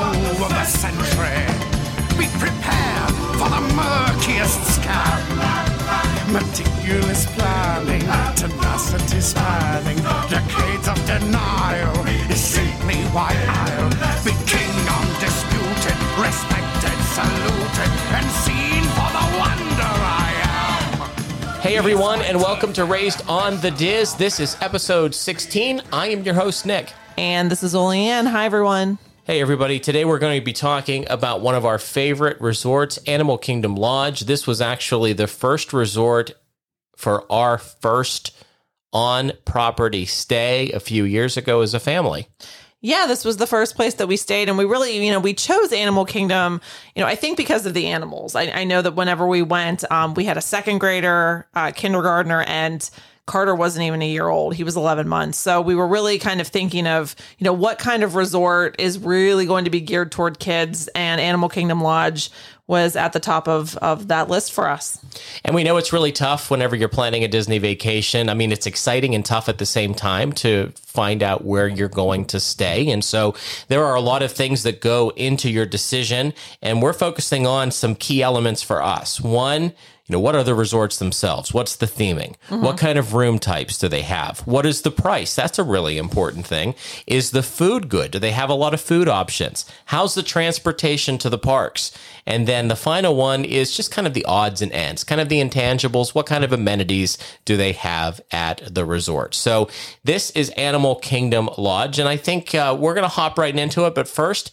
of the century. Be prepared for the murkiest scam. Meticulous planning, tenacity spanning, decades of denial is simply why I'll be king undisputed, respected, saluted, and seen for the wonder I am. Hey everyone, and welcome to Raised on the Diz. This is episode 16. I am your host, Nick. And this is Oleanne. Hi, everyone. Hey everybody, today we're going to be talking about one of our favorite resorts, Animal Kingdom Lodge. This was actually the first resort for our first on property stay a few years ago as a family. Yeah, this was the first place that we stayed, and we really, you know, we chose Animal Kingdom. You know, I think because of the animals. I, I know that whenever we went, um, we had a second grader, uh, kindergartner, and Carter wasn't even a year old. He was 11 months. So we were really kind of thinking of, you know, what kind of resort is really going to be geared toward kids and Animal Kingdom Lodge was at the top of, of that list for us. And we know it's really tough whenever you're planning a Disney vacation. I mean, it's exciting and tough at the same time to find out where you're going to stay. And so there are a lot of things that go into your decision. And we're focusing on some key elements for us. One, you know, what are the resorts themselves? What's the theming? Mm-hmm. What kind of room types do they have? What is the price? That's a really important thing. Is the food good? Do they have a lot of food options? How's the transportation to the parks? And then the final one is just kind of the odds and ends, kind of the intangibles. What kind of amenities do they have at the resort? So this is Animal Kingdom Lodge. And I think uh, we're going to hop right into it. But first,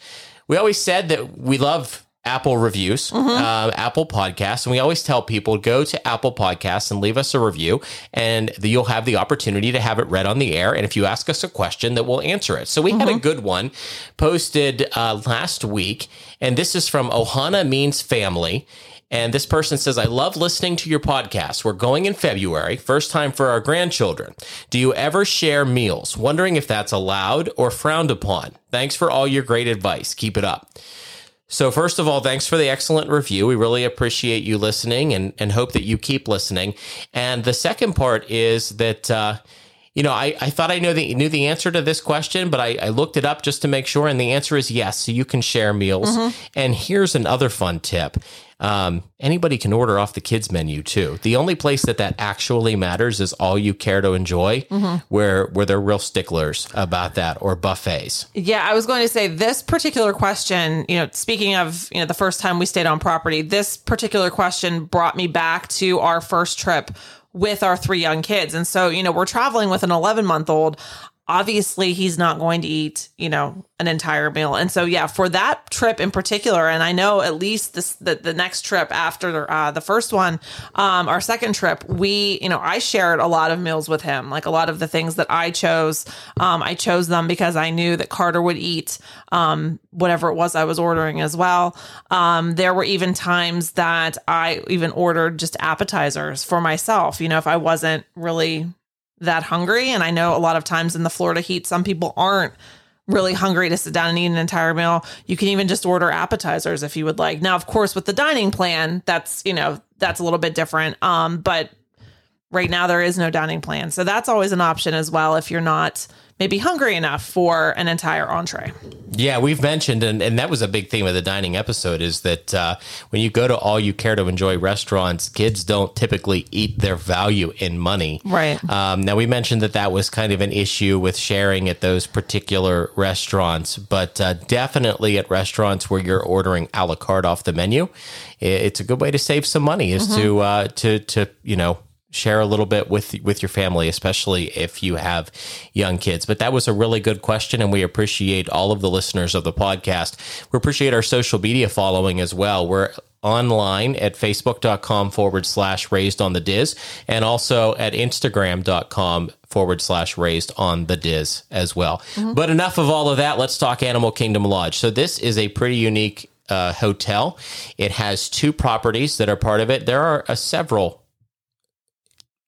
we always said that we love Apple reviews, mm-hmm. uh, Apple Podcasts, and we always tell people go to Apple Podcasts and leave us a review, and the, you'll have the opportunity to have it read on the air. And if you ask us a question, that we'll answer it. So we mm-hmm. had a mm-hmm. good one posted uh, last week, and this is from Ohana Means Family. And this person says, I love listening to your podcast. We're going in February, first time for our grandchildren. Do you ever share meals? Wondering if that's allowed or frowned upon. Thanks for all your great advice. Keep it up. So, first of all, thanks for the excellent review. We really appreciate you listening and, and hope that you keep listening. And the second part is that, uh, you know, I, I thought I knew the, knew the answer to this question, but I, I looked it up just to make sure. And the answer is yes. So you can share meals. Mm-hmm. And here's another fun tip um, anybody can order off the kids menu too. The only place that that actually matters is all you care to enjoy, mm-hmm. where where they're real sticklers about that, or buffets. Yeah, I was going to say this particular question. You know, speaking of you know the first time we stayed on property, this particular question brought me back to our first trip with our three young kids. And so, you know, we're traveling with an 11 month old obviously he's not going to eat, you know, an entire meal. And so, yeah, for that trip in particular, and I know at least this the, the next trip after uh, the first one, um, our second trip, we, you know, I shared a lot of meals with him. Like a lot of the things that I chose, um, I chose them because I knew that Carter would eat um, whatever it was I was ordering as well. Um, there were even times that I even ordered just appetizers for myself. You know, if I wasn't really that hungry. And I know a lot of times in the Florida heat, some people aren't really hungry to sit down and eat an entire meal. You can even just order appetizers if you would like. Now, of course, with the dining plan, that's, you know, that's a little bit different. Um, but right now there is no dining plan. So that's always an option as well if you're not maybe hungry enough for an entire entree. Yeah, we've mentioned, and, and that was a big theme of the dining episode, is that uh, when you go to all you care to enjoy restaurants, kids don't typically eat their value in money. Right. Um, now, we mentioned that that was kind of an issue with sharing at those particular restaurants, but uh, definitely at restaurants where you're ordering a la carte off the menu, it's a good way to save some money is mm-hmm. to, uh, to, to, you know, share a little bit with with your family, especially if you have young kids. But that was a really good question, and we appreciate all of the listeners of the podcast. We appreciate our social media following as well. We're online at facebook.com forward slash raised on the diz and also at instagram.com forward slash raised on the diz as well mm-hmm. but enough of all of that let's talk animal kingdom lodge so this is a pretty unique uh, hotel it has two properties that are part of it there are uh, several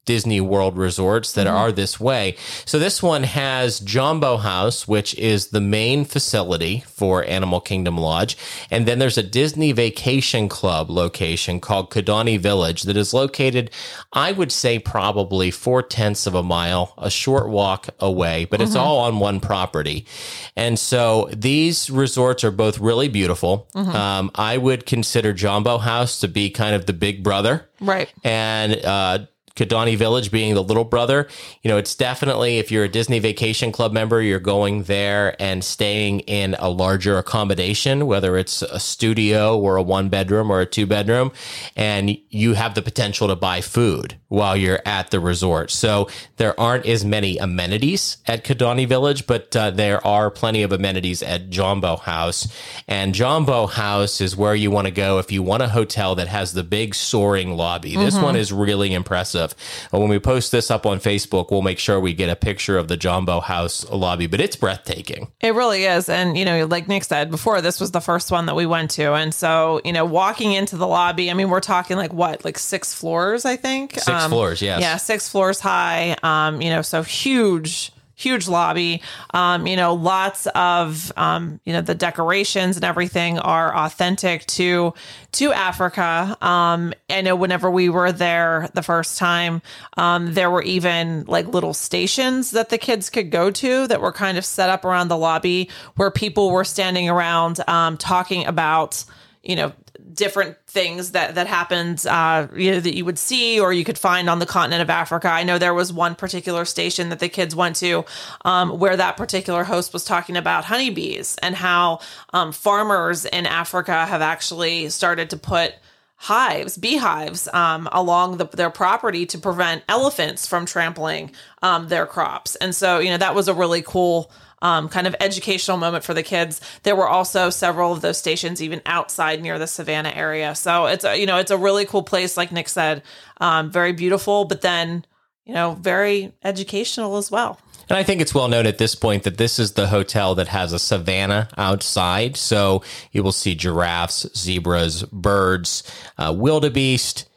Disney World resorts that are this way. So this one has Jambo House, which is the main facility for Animal Kingdom Lodge. And then there's a Disney Vacation Club location called Kidani Village that is located, I would say, probably four tenths of a mile, a short walk away, but it's all on one property. And so these resorts are both really beautiful. Um, I would consider Jambo House to be kind of the big brother Right. and uh, Kidani Village being the little brother. You know, it's definitely if you're a Disney Vacation Club member, you're going there and staying in a larger accommodation, whether it's a studio or a one bedroom or a two bedroom, and you have the potential to buy food while you're at the resort. So there aren't as many amenities at Kidani Village, but uh, there are plenty of amenities at Jambo House. And Jambo House is where you want to go if you want a hotel that has the big soaring lobby. This one is really impressive. And when we post this up on Facebook, we'll make sure we get a picture of the Jambo House lobby, but it's breathtaking. It really is. And, you know, like Nick said before, this was the first one that we went to. And so, you know, walking into the lobby, I mean, we're talking like what, like six floors, I think? Six floors, yes. Yeah, six floors high. Um, you know, so huge. Huge lobby, um, you know, lots of, um, you know, the decorations and everything are authentic to to Africa. Um, I know whenever we were there the first time, um, there were even like little stations that the kids could go to that were kind of set up around the lobby where people were standing around um, talking about, you know, different things that that happened uh you know that you would see or you could find on the continent of Africa. I know there was one particular station that the kids went to um, where that particular host was talking about honeybees and how um, farmers in Africa have actually started to put hives, beehives, um, along the, their property to prevent elephants from trampling um, their crops. And so, you know, that was a really cool um, kind of educational moment for the kids. There were also several of those stations even outside near the Savannah area. So it's a, you know, it's a really cool place, like Nick said, um, very beautiful, but then, you know, very educational as well. And I think it's well known at this point that this is the hotel that has a savanna outside. So you will see giraffes, zebras, birds, uh, wildebeest,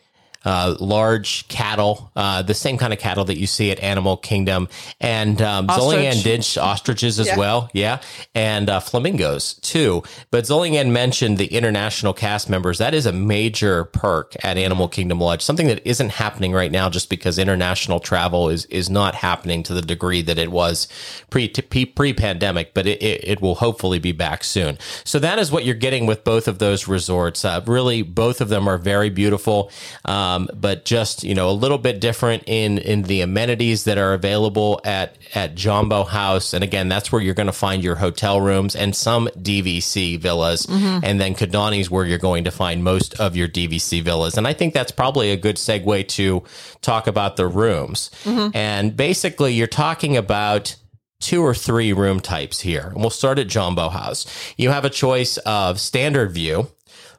uh, large cattle, uh, the same kind of cattle that you see at Animal Kingdom, and um, Ostrich. did ostriches as Yeah. well, yeah, and uh, flamingos too. But Zolian mentioned the international cast members. That is a major perk at Animal Kingdom Lodge, something that isn't happening right now, just because international travel is is not happening to the degree that it was pre pre pandemic. But it, it, it will hopefully be back soon. So that is what you're getting with both of those resorts. Uh, really, both of them are very beautiful. Um, Um, but just you know a little bit different in in the amenities that are available at at Jambo House, and again, that's where you're going to find your hotel rooms and some DVC villas, mm-hmm. and then Kidani's where you're going to find most of your DVC villas. And I think that's probably a good segue to talk about the rooms. Mm-hmm. And basically, you're talking about two or three room types here. And we'll start at Jambo House. You have a choice of standard view,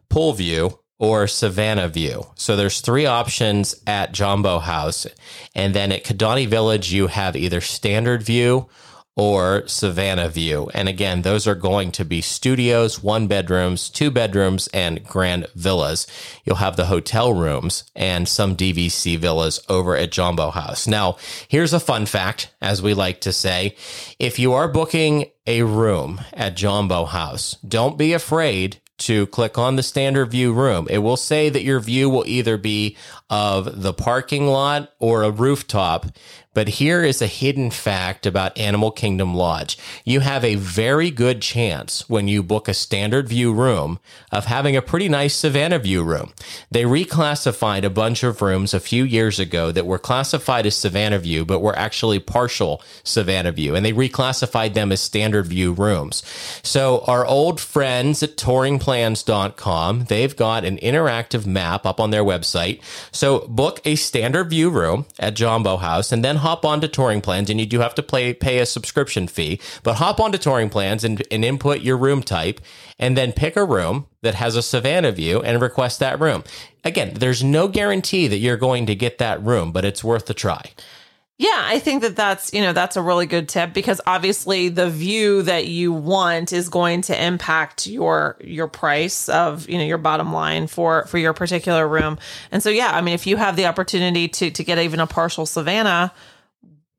pool view, or Savannah view. So there's three options at Jambo House. And then at Kidani Village, you have either standard view or Savannah view. And again, those are going to be studios, one bedrooms, two bedrooms, and grand villas. You'll have the hotel rooms and some DVC villas over at Jambo House. Now, here's a fun fact, as we like to say. If you are booking a room at Jambo House, don't be afraid to click on the standard view room. It will say that your view will either be of the parking lot or a rooftop. But here is a hidden fact about Animal Kingdom Lodge. You have a very good chance when you book a standard view room of having a pretty nice Savannah view room. They reclassified a bunch of rooms a few years ago that were classified as Savannah view, but were actually partial Savannah view, and they reclassified them as standard view rooms. So our old friends at touringplans.com, they've got an interactive map up on their website. So book a standard view room at Jambo House and then hop onto touring plans and you do have to play, pay a subscription fee, but hop onto touring plans and, and input your room type and then pick a room that has a Savannah view and request that room. Again, there's no guarantee that you're going to get that room, but it's worth a try. Yeah, I think that that's, you know, that's a really good tip because obviously the view that you want is going to impact your your price of, you know, your bottom line for for your particular room. And so yeah, I mean if you have the opportunity to to get even a partial Savannah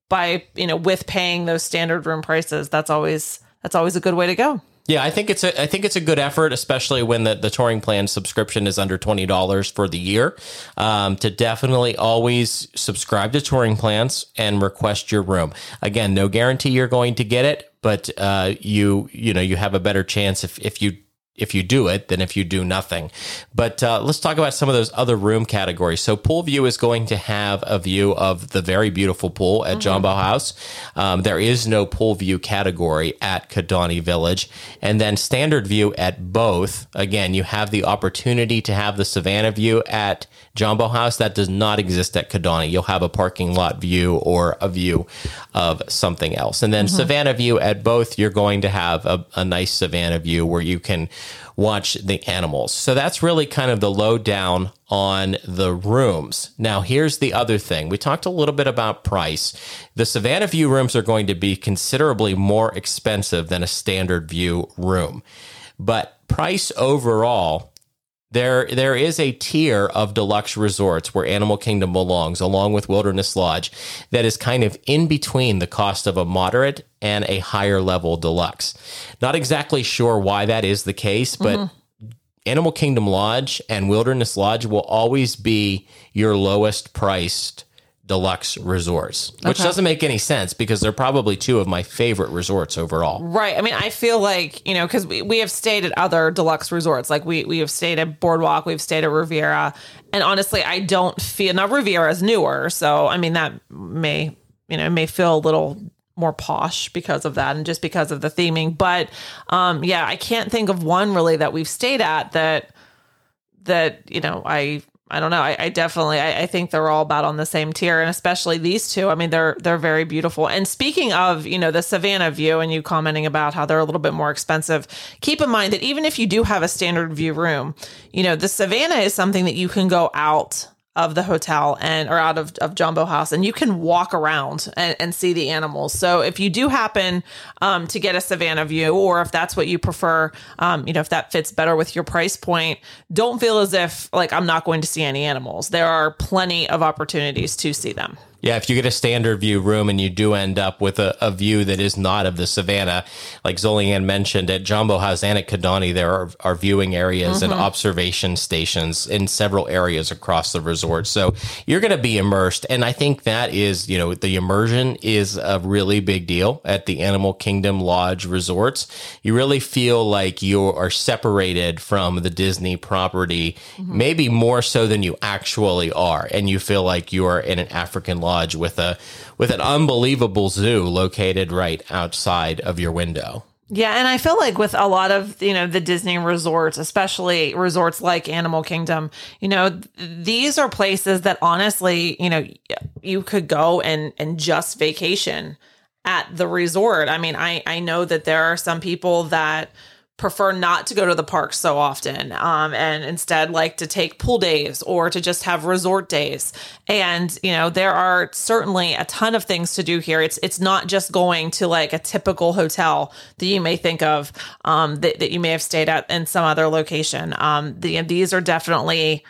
by, you know, with paying those standard room prices, that's always that's always a good way to go. Yeah, I think it's a I think it's a good effort, especially when the, the touring plan subscription is under twenty dollars for the year. Um, to definitely always subscribe to touring plans and request your room. Again, no guarantee you're going to get it, but uh, you you know you have a better chance if if you if you do it than if you do nothing. But uh, let's talk about some of those other room categories. So, Pool View is going to have a view of the very beautiful pool at mm-hmm. Jambo House. Um, there is no Pool View category at Kidani Village. And then Standard View at both. Again, you have the opportunity to have the Savannah View at Jambo House. That does not exist at Kidani. You'll have a parking lot view or a view of something else. And then mm-hmm. Savannah View at both, you're going to have a, a nice Savannah view where you can watch the animals. So that's really kind of the lowdown on the rooms. Now, here's the other thing. We talked a little bit about price. The Savannah View rooms are going to be considerably more expensive than a standard view room. But price overall, there, there is a tier of deluxe resorts where Animal Kingdom belongs, along with Wilderness Lodge, that is kind of in between the cost of a moderate and a higher level deluxe. Not exactly sure why that is the case, but mm-hmm. Animal Kingdom Lodge and Wilderness Lodge will always be your lowest priced deluxe resorts, which okay. doesn't make any sense because they're probably two of my favorite resorts overall. Right. I mean, I feel like, you know, because we, we have stayed at other deluxe resorts. Like we, we have stayed at Boardwalk, we've stayed at Riviera. And honestly, I don't feel, now Riviera is newer. So, I mean, that may, you know, may feel a little more posh because of that and just because of the theming. But um, yeah, I can't think of one really that we've stayed at that, that, you know, I I don't know. I, I definitely I, I, think they're all about on the same tier, and especially these two. I mean, they're they're very beautiful. And speaking of, you know, the Savannah view, and you commenting about how they're a little bit more expensive. Keep in mind that even if you do have a standard view room, you know, the Savannah is something that you can go out of the hotel and or out of, of Jambo House and you can walk around and, and see the animals. So if you do happen um, to get a Savannah view or if that's what you prefer, um, you know, if that fits better with your price point, don't feel as if like I'm not going to see any animals. There are plenty of opportunities to see them. Yeah, if you get a standard view room and you do end up with a, a view that is not of the savannah, like Zolian mentioned at Jambo House and at Kidani, there are, are viewing areas mm-hmm. and observation stations in several areas across the resort. So you're going to be immersed. And I think that is, you know, the immersion is a really big deal at the Animal Kingdom Lodge resorts. You really feel like you are separated from the Disney property, mm-hmm. maybe more so than you actually are. And you feel like you are in an African lodge lodge with a with an unbelievable zoo located right outside of your window. Yeah, and I feel like with a lot of, you know, the Disney resorts, especially resorts like Animal Kingdom, you know, th- these are places that honestly, you know, you could go and and just vacation at the resort. I mean, I I know that there are some people that prefer not to go to the parks so often um, and instead like to take pool days or to just have resort days. And you know there are certainly a ton of things to do here. It's it's not just going to like a typical hotel that you may think of um, that, that you may have stayed at in some other location. Um, the, these are definitely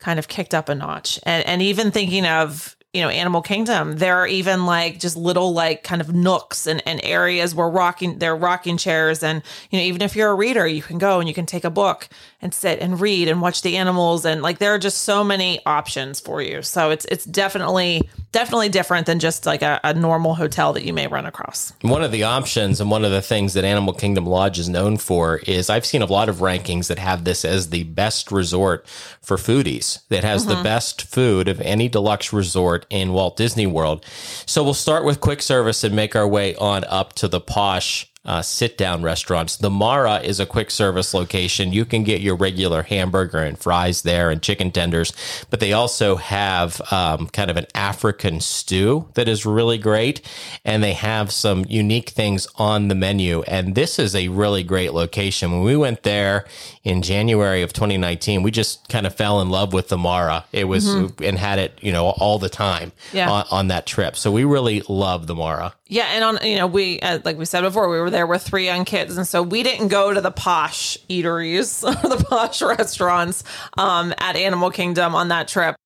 kind of kicked up a notch. And and even thinking of you know, Animal Kingdom, there are even like just little like kind of nooks and, and areas where rocking there are rocking chairs. And you know, even if you're a reader, you can go and you can take a book and sit and read and watch the animals. And like there are just so many options for you. So it's it's definitely definitely different than just like a, a normal hotel that you may run across. One of the options and one of the things that Animal Kingdom Lodge is known for is I've seen a lot of rankings that have this as the best resort for foodies that has mm-hmm. the best food of any deluxe resort in Walt Disney World. So we'll start with quick service and make our way on up to the posh uh, sit down restaurants. The Mara is a quick service location. You can get your regular hamburger and fries there and chicken tenders, but they also have um, kind of an African stew that is really great. And they have some unique things on the menu. And this is a really great location. When we went there in January of 2019, we just kind of fell in love with the Mara. It was and had it, you know, all the time Yeah. on, on that trip. So we really love the Mara. Yeah, and on you know we uh, like we said before we were there with three young kids, and so we didn't go to the posh eateries or the posh restaurants um, at Animal Kingdom on that trip.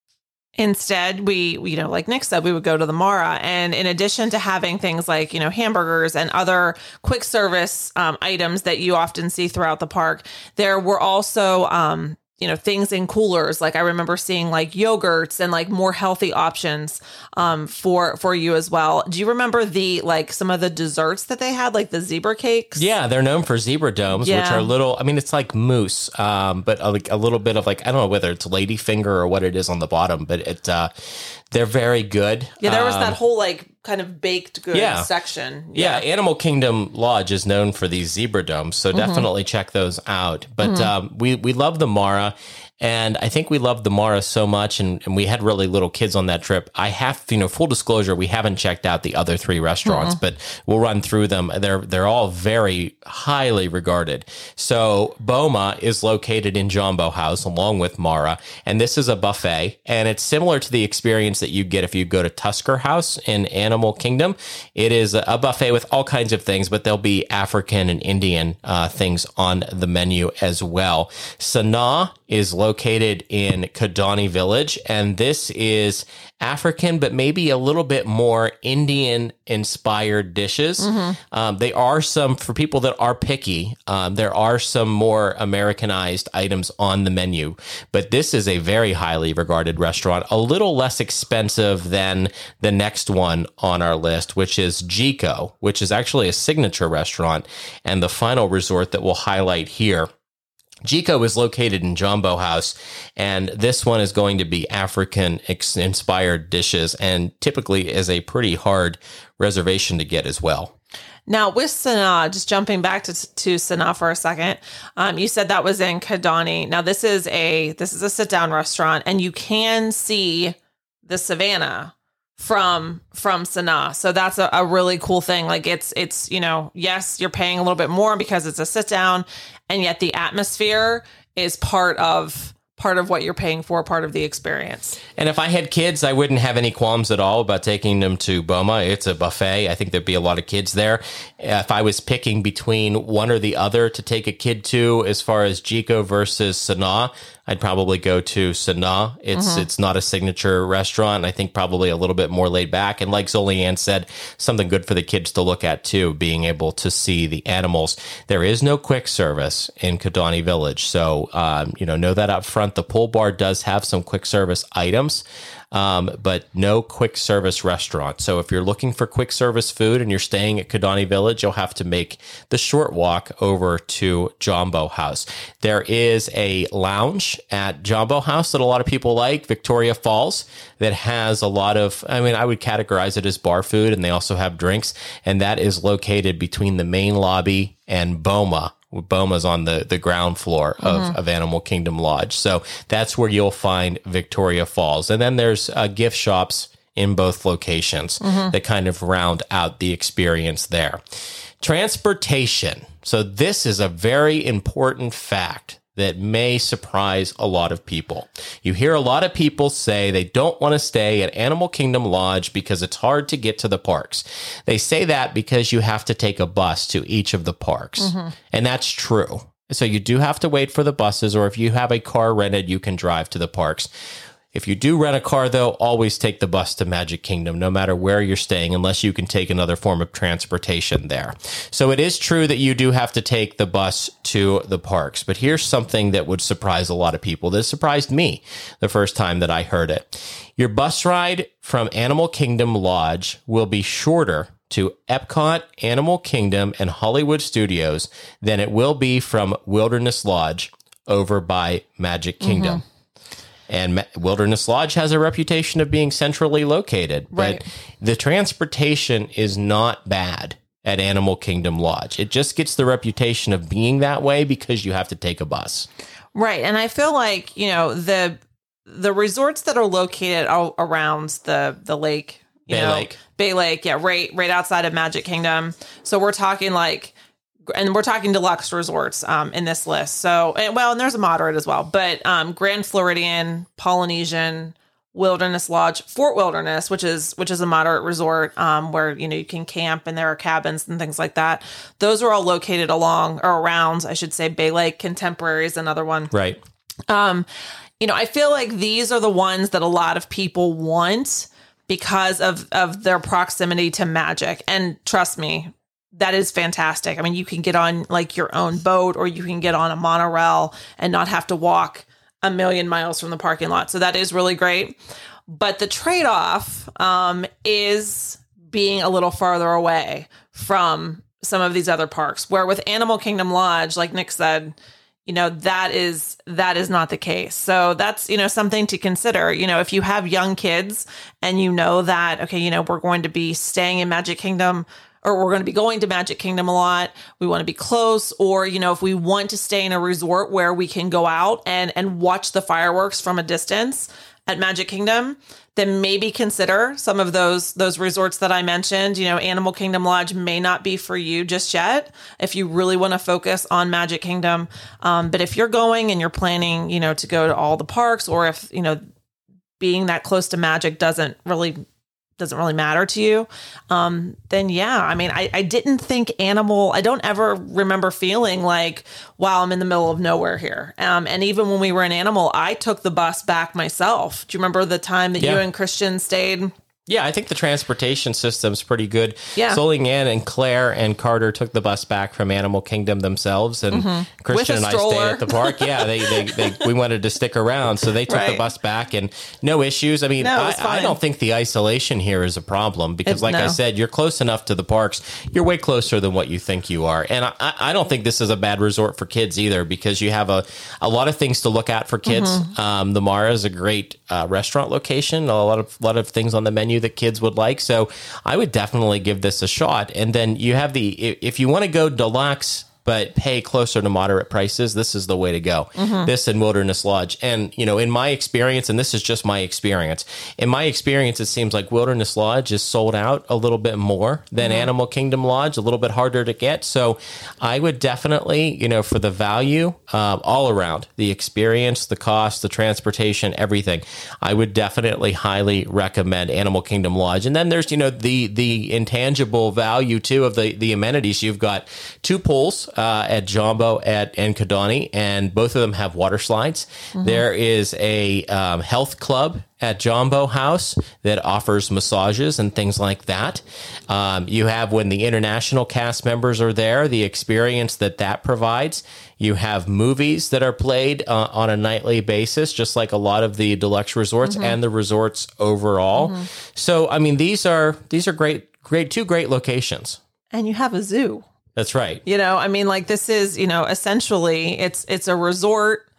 Instead, we you know like Nick said, we would go to the Mara, and in addition to having things like you know hamburgers and other quick service um, items that you often see throughout the park, there were also um, you know things in coolers like i remember seeing like yogurts and like more healthy options um for for you as well do you remember the like some of the desserts that they had like the zebra cakes Yeah, they're known for zebra domes, which are little. I mean, it's like mousse, um, but a, like a little bit of like I don't know whether it's ladyfinger or what it is on the bottom, but it uh, they're very good. yeah there was Um, that whole like kind of baked goods yeah. section Yeah, Animal Kingdom Lodge is known for these zebra domes, so definitely check those out. But um, we we love the Mara, and I think we loved the Mara so much, and, and we had really little kids on that trip. I have, you know, full disclosure, we haven't checked out the other three restaurants, but we'll run through them. They're they're all very highly regarded. So Boma is located in Jambo House along with Mara, and this is a buffet, and it's similar to the experience that you get if you go to Tusker House in Animal Kingdom. It is a buffet with all kinds of things, but there'll be African and Indian uh, things on the menu as well. Sanaa is located in Kidani Village, and this is African, but maybe a little bit more Indian inspired dishes. Um, they are some, for people that are picky, um, there are some more Americanized items on the menu, but this is a very highly regarded restaurant, a little less expensive than the next one on our list, which is Jiko, which is actually a signature restaurant and the final resort that we'll highlight here. Jiko is located in Jambo House, and this one is going to be African inspired dishes, and typically is a pretty hard reservation to get as well. Now with Sanaa, just jumping back to to Sanaa for a second, um, you said that was in Kidani. Now this is a this is a sit down restaurant, and you can see the savannah from from Sanaa. So that's a, a really cool thing. Like it's it's you know yes you're paying a little bit more because it's a sit down, and yet the atmosphere is part of part of what you're paying for, part of the experience. And if I had kids, I wouldn't have any qualms at all about taking them to Boma. It's a buffet. I think there'd be a lot of kids there. If I was picking between one or the other to take a kid to, as far as Jiko versus Sanaa, I'd probably go to Sanaa. It's it's not a signature restaurant. I think probably a little bit more laid back. And like Zolianne said, something good for the kids to look at too, being able to see the animals. There is no quick service in Kidani Village, so um, you know know that up front. The pool bar does have some quick service items um, but no quick service restaurant. So if you're looking for quick service food and you're staying at Kidani Village, you'll have to make the short walk over to Jambo House. There is a lounge at Jambo House that a lot of people like, Victoria Falls, that has a lot of, I mean, I would categorize it as bar food, and they also have drinks, and that is located between the main lobby and Boma. Boma's on the, the ground floor of, of Animal Kingdom Lodge. So that's where you'll find Victoria Falls. And then there's uh, gift shops in both locations that kind of round out the experience there. Transportation. So this is a very important fact that may surprise a lot of people. You hear a lot of people say they don't want to stay at Animal Kingdom Lodge because it's hard to get to the parks. They say that because you have to take a bus to each of the parks. Mm-hmm. And that's true. So you do have to wait for the buses, or if you have a car rented, you can drive to the parks. If you do rent a car, though, always take the bus to Magic Kingdom, no matter where you're staying, unless you can take another form of transportation there. So it is true that you do have to take the bus to the parks. But here's something that would surprise a lot of people. This surprised me the first time that I heard it. Your bus ride from Animal Kingdom Lodge will be shorter to Epcot, Animal Kingdom, and Hollywood Studios than it will be from Wilderness Lodge over by Magic Kingdom. Mm-hmm. And Wilderness Lodge has a reputation of being centrally located, Right. but the transportation is not bad at Animal Kingdom Lodge. It just gets the reputation of being that way because you have to take a bus. Right. And I feel like, you know, the the resorts that are located around the the lake, you Bay know, Lake. Bay Lake, yeah, right right outside of Magic Kingdom. So we're talking like and we're talking deluxe resorts um, in this list. So, and, well, and there's a moderate as well, but um, Grand Floridian, Polynesian, Wilderness Lodge, Fort Wilderness, which is which is a moderate resort um, where you know you can camp and there are cabins and things like that. Those are all located along or around, I should say, Bay Lake. Contemporary is another one. Right. Um, you know, I feel like these are the ones that a lot of people want because of of their proximity to magic. And trust me, that is fantastic. I mean, you can get on like your own boat or you can get on a monorail and not have to walk a million miles from the parking lot. So that is really great. But the trade off um, is being a little farther away from some of these other parks. Where with Animal Kingdom Lodge, like Nick said, you know that is that is not the case so that's you know something to consider you know if you have young kids and you know that okay you know we're going to be staying in magic kingdom or we're going to be going to magic kingdom a lot we want to be close or you know if we want to stay in a resort where we can go out and and watch the fireworks from a distance at magic kingdom then maybe consider some of those those resorts that I mentioned. You know, Animal Kingdom Lodge may not be for you just yet if you really want to focus on Magic Kingdom. Um, but if you're going and you're planning, you know, to go to all the parks, or if you know being that close to Magic doesn't really doesn't really matter to you, um, then yeah, I mean, I, I didn't think animal, I don't ever remember feeling like, wow, I'm in the middle of nowhere here. Um, and even when we were in animal, I took the bus back myself. Do you remember the time that you and Christian stayed? Yeah, I think the transportation system's pretty good. Yeah. Soling Ann and Claire and Carter took the bus back from Animal Kingdom themselves, and Christian Mm-hmm. A and I stayed at the park. Yeah, they, they, they we wanted to stick around, so they took the bus back, and no issues. I mean, No, I, I don't think the isolation here is a problem because, like I said, you're close enough to the parks. You're way closer than what you think you are, and I, I I don't think this is a bad resort for kids either because you have a a lot of things to look at for kids. Mm-hmm. Um, the Mara is a great uh, restaurant location. A lot of lot of things on the menu that kids would like. So I would definitely give this a shot. And then you have the if you want to go deluxe but pay closer to moderate prices, this is the way to go. This and Wilderness Lodge. And, you know, in my experience, and this is just my experience, in my experience, it seems like Wilderness Lodge is sold out a little bit more than Animal Kingdom Lodge, a little bit harder to get. So I would definitely, you know, for the value um, all around, the experience, the cost, the transportation, everything, I would definitely highly recommend Animal Kingdom Lodge. And then there's, you know, the the intangible value too of the the amenities. You've got two pools uh, at Jambo at and Kidani, and both of them have water slides. There is a um, health club at Jambo House that offers massages and things like that. Um, you have when the international cast members are there, the experience that that provides. You have movies that are played uh, on a nightly basis, just like a lot of the deluxe resorts and the resorts overall. So, I mean, these are these are great, great two great locations. And you have a zoo. That's right. You know, I mean, like this is, you know, essentially it's it's a resort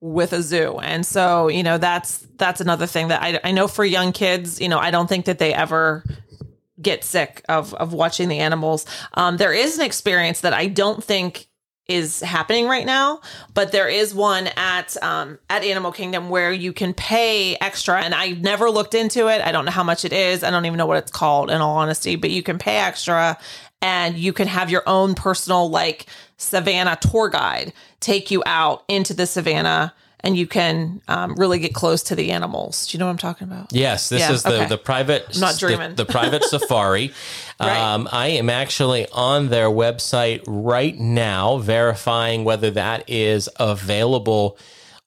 with a zoo. And so, you know, that's that's another thing that I I know for young kids, you know, I don't think that they ever get sick of of watching the animals. Um, there is an experience that I don't think is happening right now, but there is one at um, at Animal Kingdom where you can pay extra, and I never looked into it. I don't know how much it is. I don't even know what it's called, in all honesty. But you can pay extra, and you can have your own personal like savannah tour guide take you out into the savannah, and you can um, really get close to the animals. Do you know what I'm talking about? Yes, this Yeah, is the, okay. the private not the- dreaming. The, private safari. Right. Um, I am actually on their website right now, verifying whether that is available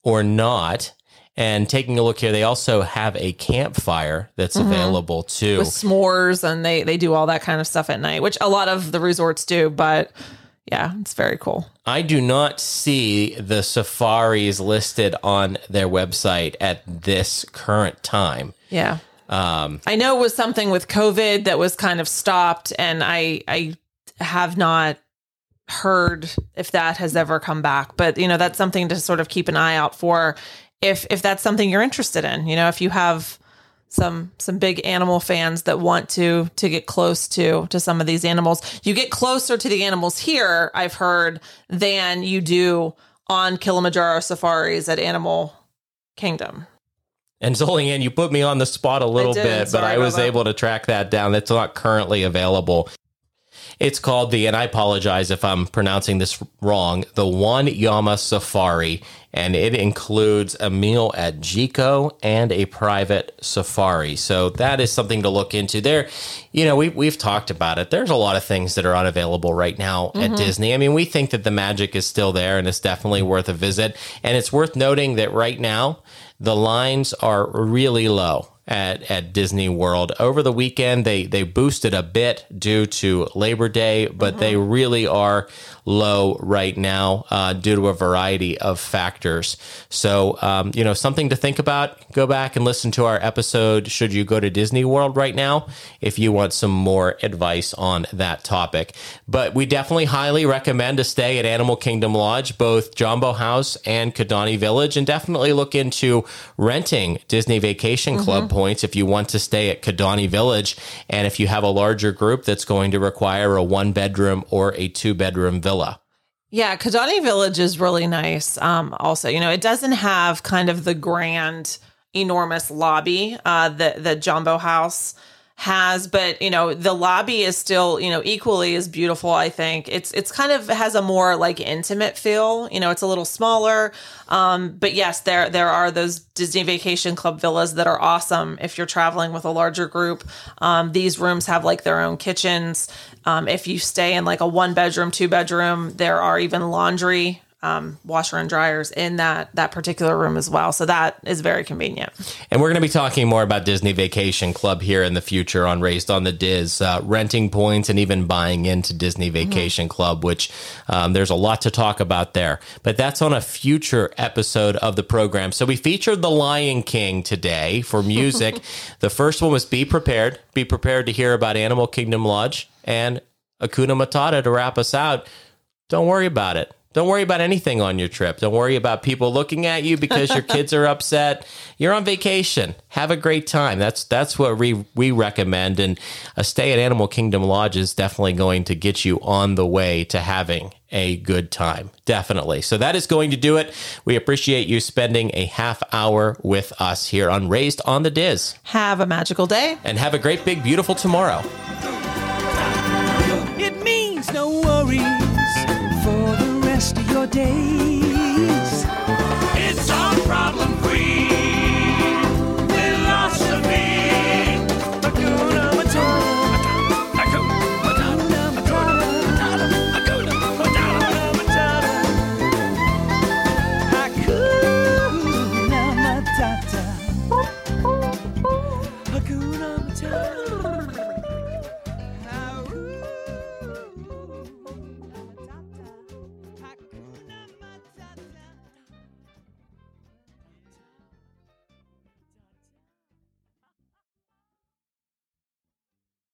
or not. And taking a look here, they also have a campfire that's Mm-hmm. available too. with s'mores and they they do all that kind of stuff at night, which a lot of the resorts do. But yeah, it's very cool. I do not see the safaris listed on their website at this current time. Yeah. Um, I know it was something with COVID that was kind of stopped, and I I have not heard if that has ever come back. But you know, that's something to sort of keep an eye out for if if that's something you're interested in. You know, if you have some some big animal fans that want to to get close to to some of these animals. You get closer to the animals here, I've heard, than you do on Kilimanjaro safaris at Animal Kingdom. And Zolian, you put me on the spot a little did. bit, but I was that. able to track that down. That's not currently available. It's called the, and I apologize if I'm pronouncing this wrong, the Wanyama Safari, and it includes a meal at Jiko and a private safari. So that is something to look into. There, you know, we we've talked about it. There's a lot of things that are unavailable right now at mm-hmm. Disney. I mean, we think that the magic is still there, and it's definitely worth a visit. And it's worth noting that right now the lines are really low at, at Disney World. Over the weekend, they, they boosted a bit due to Labor Day, but they really are low right now uh, due to a variety of factors. So, um, you know, something to think about. Go back and listen to our episode, Should You Go to Disney World right now, if you want some more advice on that topic. But we definitely highly recommend a stay at Animal Kingdom Lodge, both Jambo House and Kidani Village, and definitely look into renting Disney Vacation Club points if you want to stay at Kidani Village. And if you have a larger group that's going to require a one bedroom or a two bedroom villa. Yeah, Kidani Village is really nice. Um, also, you know, it doesn't have kind of the grand, enormous lobby uh, that the Jambo House has, but you know, the lobby is still, you know, equally as beautiful. I think it's it's kind of has a more like intimate feel. You know, it's a little smaller, um, but yes, there there are those Disney Vacation Club villas that are awesome if you're traveling with a larger group. Um, these rooms have like their own kitchens. Um, if you stay in like a one bedroom, two bedroom, there are even laundry, um, washer and dryers in that that particular room as well. So that is very convenient. And we're going to be talking more about Disney Vacation Club here in the future on Raised on the Diz, uh, renting points and even buying into Disney Vacation Club, which um, there's a lot to talk about there. But that's on a future episode of the program. So we featured The Lion King today for music. the first one was Be Prepared. Be prepared to hear about Animal Kingdom Lodge and Hakuna Matata to wrap us out. Don't worry about it. Don't worry about anything on your trip. Don't worry about people looking at you because your kids are upset. You're on vacation. Have a great time. That's that's what we we recommend. And a stay at Animal Kingdom Lodge is definitely going to get you on the way to having a good time. Definitely. So that is going to do it. We appreciate you spending a half hour with us here on Raised on the Diz. Have a magical day. And have a great big beautiful tomorrow. Your days.